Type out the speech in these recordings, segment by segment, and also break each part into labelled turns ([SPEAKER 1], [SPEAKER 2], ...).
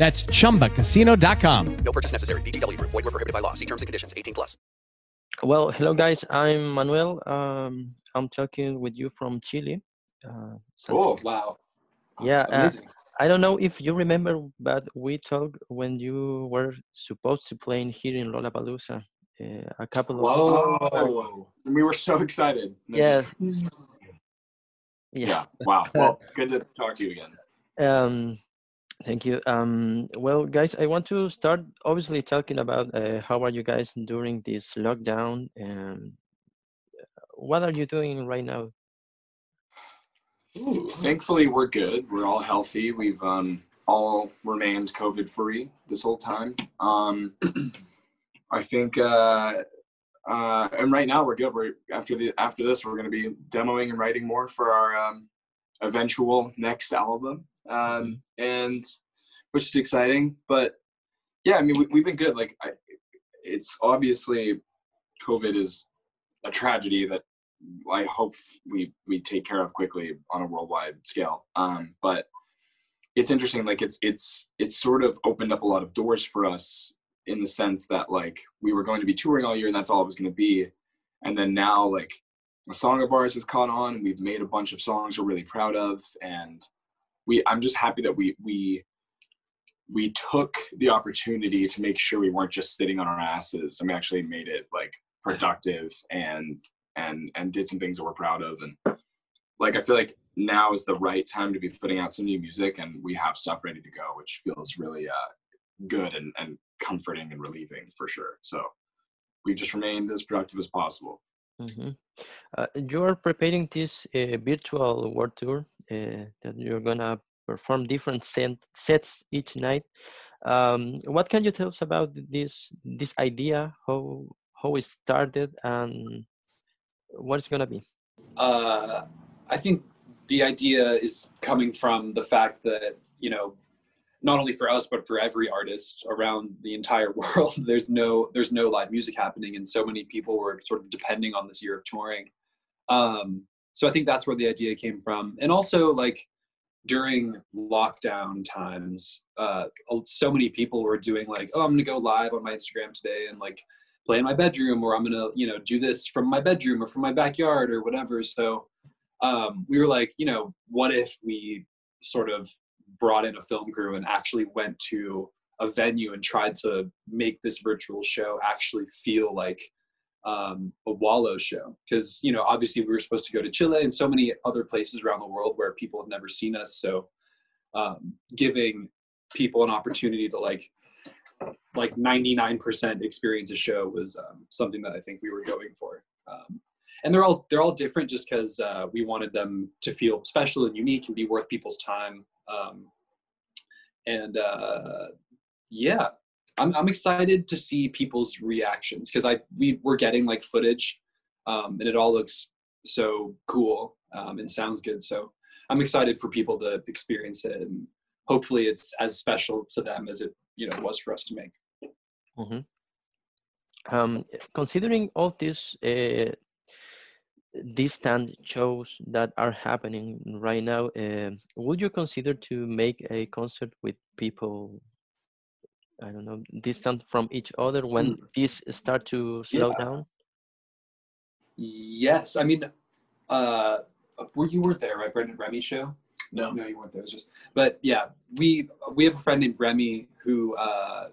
[SPEAKER 1] That's chumbacasino.com.
[SPEAKER 2] No purchase necessary. VGW Group. Void were prohibited by law. See terms and conditions. 18 plus.
[SPEAKER 3] Well, hello guys. I'm Manuel. Um, I'm talking with you from Chile. Uh,
[SPEAKER 4] Oh, wow.
[SPEAKER 3] Yeah, uh,
[SPEAKER 4] Amazing.
[SPEAKER 3] I don't know if you remember, but we talked when you were supposed to play in here in Lollapalooza uh, a couple of
[SPEAKER 4] Whoa. And we were so excited.
[SPEAKER 3] Yes.
[SPEAKER 4] Yeah. Wow. Well, good to talk to you again.
[SPEAKER 3] Um, thank you. Um, well, guys, I want to start obviously talking about uh, how are you guys during this lockdown and what are you doing right now?
[SPEAKER 4] Thankfully, we're good. We're all healthy. We've um, all remained COVID free this whole time. Um, I think, uh, uh, and right now we're good. We're after the after this, we're going to be demoing and writing more for our um, eventual next album, um, and which is exciting. But yeah, I mean, we, we've been good. Like, I, it's obviously COVID is a tragedy that I hope we we take care of quickly on a worldwide scale. Um, but it's interesting, like it's it's it's sort of opened up a lot of doors for us in the sense that like we were going to be touring all year and that's all it was going to be, and then now like a song of ours has caught on. We've made a bunch of songs we're really proud of, and we I'm just happy that we we we took the opportunity to make sure we weren't just sitting on our asses and we actually made it like productive and and and did some things that we're proud of and like i feel like now is the right time to be putting out some new music and we have stuff ready to go which feels really uh good and, and comforting and relieving for sure. So we've just remained as productive as possible.
[SPEAKER 3] Hmm Uh, you are preparing this uh, virtual world tour that you're gonna perform different set, sets each night. Um, what can you tell us about this this idea? How how it started and what it's gonna be?
[SPEAKER 5] uh, I think the idea is coming from the fact that you know, not only for us but for every artist around the entire world, there's no there's no live music happening, and so many people were sort of depending on this year of touring. Um, so I think that's where the idea came from, and also like during lockdown times, uh, so many people were doing like, oh, I'm gonna go live on my Instagram today and like play in my bedroom or i'm gonna you know do this from my bedroom or from my backyard or whatever. So um, we were like you know what if we sort of brought in a film crew and actually went to a venue and tried to make this virtual show actually feel like um, a wallow show because you know obviously we were supposed to go to chile and so many other places around the world where people have never seen us so um, giving people an opportunity to like like 99% experience a show was um, something that I think we were going for. Um, and they're all they're all different just because uh, we wanted them to feel special and unique and be worth people's time. Um, and uh, yeah, I'm I'm excited to see people's reactions because I we we're getting like footage, um, and it all looks so cool um, and sounds good. So I'm excited for people to experience it and hopefully it's as special to them as it you know was for us to make.
[SPEAKER 3] Mhm. Um, considering all these uh, distant shows that are happening right now, uh, would you consider to make a concert with people? I don't know, distant from each other when these start to slow
[SPEAKER 5] Yeah.
[SPEAKER 3] down.
[SPEAKER 5] Yes, I mean, uh, were you weren't there, right? Brendan Remy show? No, no, you weren't there. It was just, but yeah, we we have a friend named Remy who uh,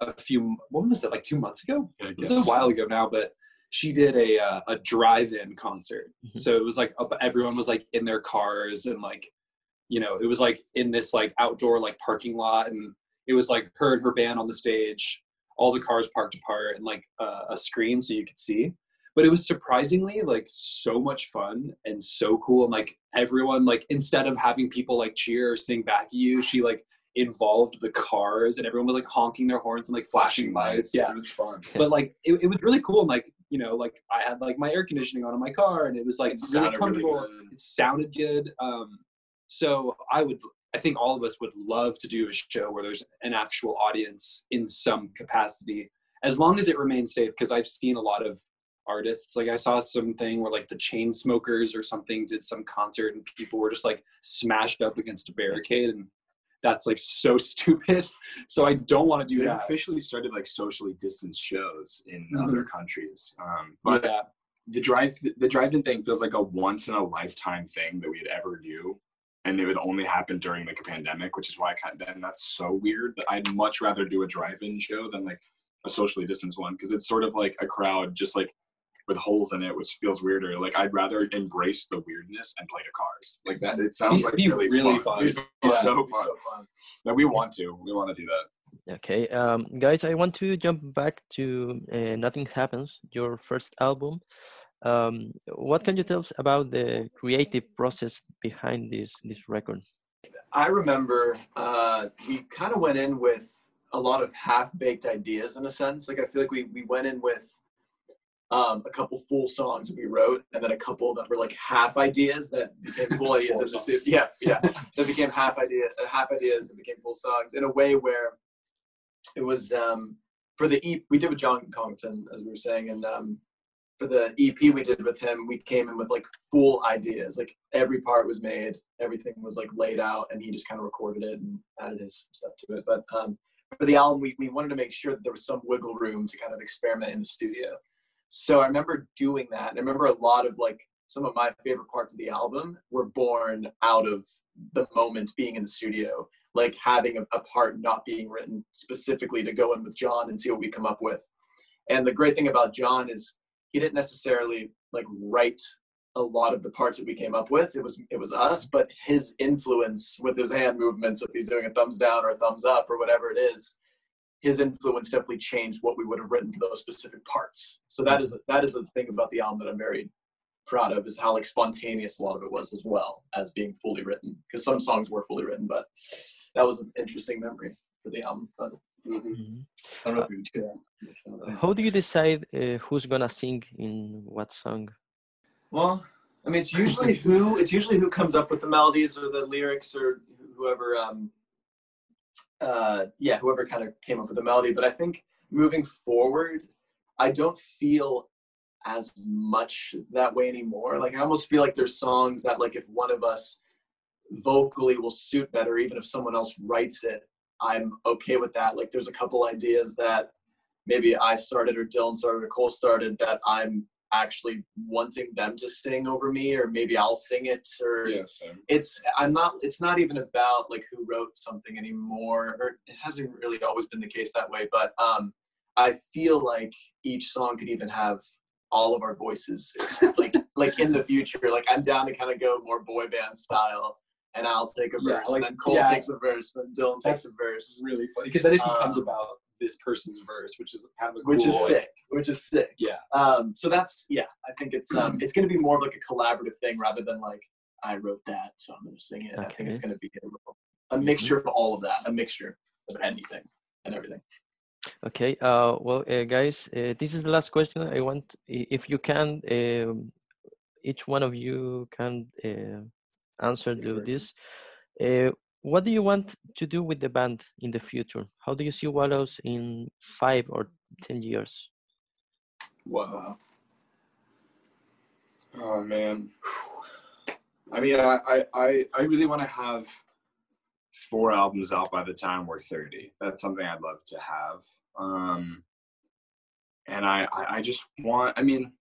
[SPEAKER 5] a few when was that like two months ago it was a while ago now but she did a uh, a drive-in concert
[SPEAKER 3] Mhm.
[SPEAKER 5] so it was like everyone was like in their cars and like you know it was like in this like outdoor like parking lot and it was like her and her band on the stage all the cars parked apart and like uh, a screen so you could see but it was surprisingly like so much fun and so cool and like everyone like instead of having people like cheer or sing back at you she like involved the cars and everyone was like honking their horns and like flashing lights yeah
[SPEAKER 4] It was fun.
[SPEAKER 5] but like it, it was really cool and like you know like i had like my air conditioning on in my car and it was like
[SPEAKER 4] It
[SPEAKER 5] really
[SPEAKER 4] really
[SPEAKER 5] comfortable
[SPEAKER 4] good.
[SPEAKER 5] it sounded good um so i would i think all of us would love to do a show where there's an actual audience in some capacity as long as it remains safe because i've seen a lot of artists like i saw something where like the Chainsmokers or something did some concert and people were just like smashed up against a barricade and that's like so stupid so i don't want to do
[SPEAKER 4] They
[SPEAKER 5] that
[SPEAKER 4] officially started like socially distanced shows in
[SPEAKER 5] Mhm.
[SPEAKER 4] other countries. Um, but
[SPEAKER 5] yeah
[SPEAKER 4] the drive the drive-in thing feels like a once in a lifetime thing that we'd ever do and it would only happen during like a pandemic which is why I kind of, and that's so weird but i'd much rather do a drive-in show than like a socially distanced one because it's sort of like a crowd just like with holes in it which feels weirder like i'd rather embrace the weirdness and play to cars like that it sounds
[SPEAKER 5] Be-
[SPEAKER 4] like
[SPEAKER 5] be
[SPEAKER 4] really,
[SPEAKER 5] really
[SPEAKER 4] fun,
[SPEAKER 5] fun.
[SPEAKER 4] It'd be
[SPEAKER 5] Yeah,
[SPEAKER 4] so
[SPEAKER 5] it'd be
[SPEAKER 4] fun
[SPEAKER 5] so fun.
[SPEAKER 4] that we want to we want to do that
[SPEAKER 3] Okay, um, guys, I want to jump back to uh, Nothing Happens, your first album. Um, what can you tell us about the creative process behind this this record?
[SPEAKER 6] I remember uh, we kind of went in with a lot of half-baked ideas in a sense. Like I feel like we we went in with um, a couple full songs that we wrote, and then a couple that were like half ideas that became full ideas.
[SPEAKER 5] Four
[SPEAKER 6] That just, yeah, yeah, that became half idea, uh, half ideas that became full songs in a way where it was um, for the EP we did with John Congleton, as we were saying, and um, for the EP we did with him, we came in with like full ideas. Like every part was made, everything was like laid out, and he just kind of recorded it and added his stuff to it. But um, for the album, we, we wanted to make sure that there was some wiggle room to kind of experiment in the studio. So I remember doing that. And I remember a lot of like some of my favorite parts of the album were born out of the moment being in the studio, like having a, a part not being written specifically to go in with John and see what we come up with. And the great thing about John is he didn't necessarily like write a lot of the parts that we came up with. It was it was us, but his influence with his hand movements, if he's doing a thumbs down or a thumbs up or whatever it is, his influence definitely changed what we would have written for those specific parts. So that is that is the thing about the album that I'm very proud of is how like spontaneous a lot of it was as well as being fully written. Because some songs were fully written, but that was an interesting memory for the album. But
[SPEAKER 3] Mhm.
[SPEAKER 6] I don't know if we would do that.
[SPEAKER 3] How do you decide uh, who's gonna sing in what song?
[SPEAKER 6] Well, I mean, it's usually who it's usually who comes up with the melodies or the lyrics or whoever. Um, uh, yeah, whoever kind of came up with the melody. But I think moving forward, I don't feel as much that way anymore. Like I almost feel like there's songs that like if one of us vocally will suit better, even if someone else writes it, I'm okay with that. Like there's a couple ideas that maybe I started or Dylan started or Cole started that I'm actually wanting them to sing over me or maybe I'll sing it or
[SPEAKER 4] yeah
[SPEAKER 6] it's I'm not it's not even about like who wrote something anymore or it hasn't really always been the case that way but um I feel like each song could even have all of our voices like like in the future. Like I'm down to kind of go more boy band style and I'll take a
[SPEAKER 5] Yeah,
[SPEAKER 6] verse
[SPEAKER 5] like-
[SPEAKER 6] and then Cole
[SPEAKER 5] yeah.
[SPEAKER 6] takes a verse and then Dylan takes a verse It's
[SPEAKER 5] really funny because then it becomes
[SPEAKER 6] Um,
[SPEAKER 5] about this person's verse, which is kind of a
[SPEAKER 6] which is
[SPEAKER 5] cool, like-
[SPEAKER 6] sick which is sick
[SPEAKER 5] Yeah.
[SPEAKER 6] um so that's yeah i think it's um it's going to be more of like a collaborative thing rather than like i wrote that so i'm going to sing it i think it's going to be a, a mixture of all of that a mixture of anything and everything
[SPEAKER 3] Okay, uh, well, uh, guys, uh, this is the last question. I want, if you can, um, each one of you can uh, answer to this. Uh, what do you want to do with the band in the future? How do you see Wallows in five or ten years?
[SPEAKER 4] Wow. Oh man. I mean, I I I, really want to have four albums out by the time we're 30. That's something I'd love to have. Um and I, I just want I mean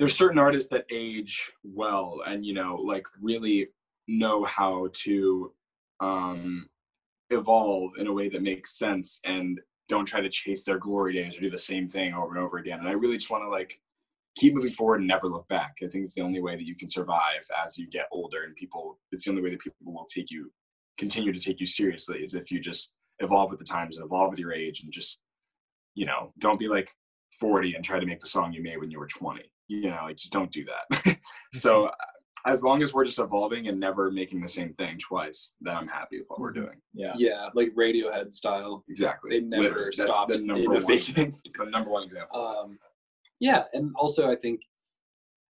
[SPEAKER 4] there's certain artists that age well and you know like really know how to um evolve in a way that makes sense and don't try to chase their glory days or do the same thing over and over again. And I really just want to like keep moving forward and never look back. I think it's the only way that you can survive as you get older and people it's the only way that people will take you continue to take you seriously is if you just evolve with the times and evolve with your age and just you know, don't be like 40 and try to make the song you made when you were 20. You know, like just don't do that. so as long as we're just evolving and never making the same thing twice, then I'm happy with what we're doing.
[SPEAKER 6] Yeah.
[SPEAKER 5] Yeah, like Radiohead style.
[SPEAKER 4] Exactly.
[SPEAKER 5] They never
[SPEAKER 4] Literally. That's
[SPEAKER 5] stopped
[SPEAKER 4] the number one.
[SPEAKER 5] innovating.
[SPEAKER 4] It's the number one example.
[SPEAKER 5] um, yeah and also i think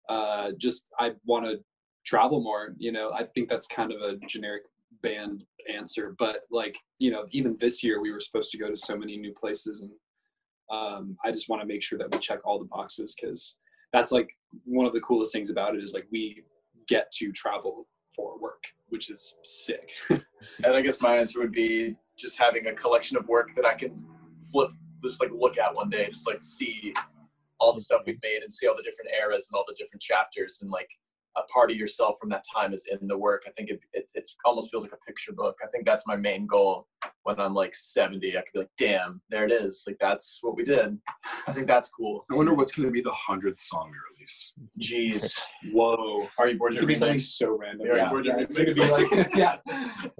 [SPEAKER 5] uh, just i want to travel more you know i think that's kind of a generic band answer but like you know even this year we were supposed to go to so many new places and um, i just want to make sure that we check all the boxes because that's like one of the coolest things about it is like we get to travel for work which is sick.
[SPEAKER 6] And I guess my answer would be just having a collection of work that I can flip, just like look at one day, just like see all the stuff we've made and see all the different eras and all the different chapters and like a part of yourself from that time is in the work. I think it, it it's almost feels like a picture book. I think that's my main goal when I'm like 70. I could be like, damn, there it is. Like that's what we did. I think that's cool.
[SPEAKER 4] I wonder what's going to be the hundredth song we release.
[SPEAKER 6] Jeez.
[SPEAKER 5] whoa
[SPEAKER 6] Are you bored
[SPEAKER 5] it's
[SPEAKER 6] to
[SPEAKER 5] gonna be something so random
[SPEAKER 6] Yeah,
[SPEAKER 5] yeah,
[SPEAKER 6] we're
[SPEAKER 5] yeah,
[SPEAKER 6] doing
[SPEAKER 5] it's gonna be like yeah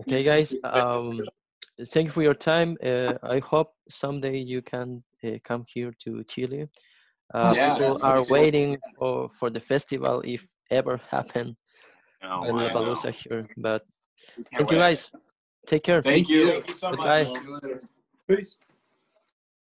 [SPEAKER 3] Okay, guys. Um, thank you for your time. Uh, I hope someday you can uh, come here to Chile. Uh,
[SPEAKER 4] Yeah,
[SPEAKER 3] people are waiting for, for the festival if ever happen
[SPEAKER 4] Oh,
[SPEAKER 3] in
[SPEAKER 4] I know.
[SPEAKER 3] Here. But
[SPEAKER 4] Can't
[SPEAKER 3] thank you guys. Take care.
[SPEAKER 4] Thank you.
[SPEAKER 6] Thank you so much.
[SPEAKER 3] Goodbye.
[SPEAKER 6] See you later.
[SPEAKER 5] peace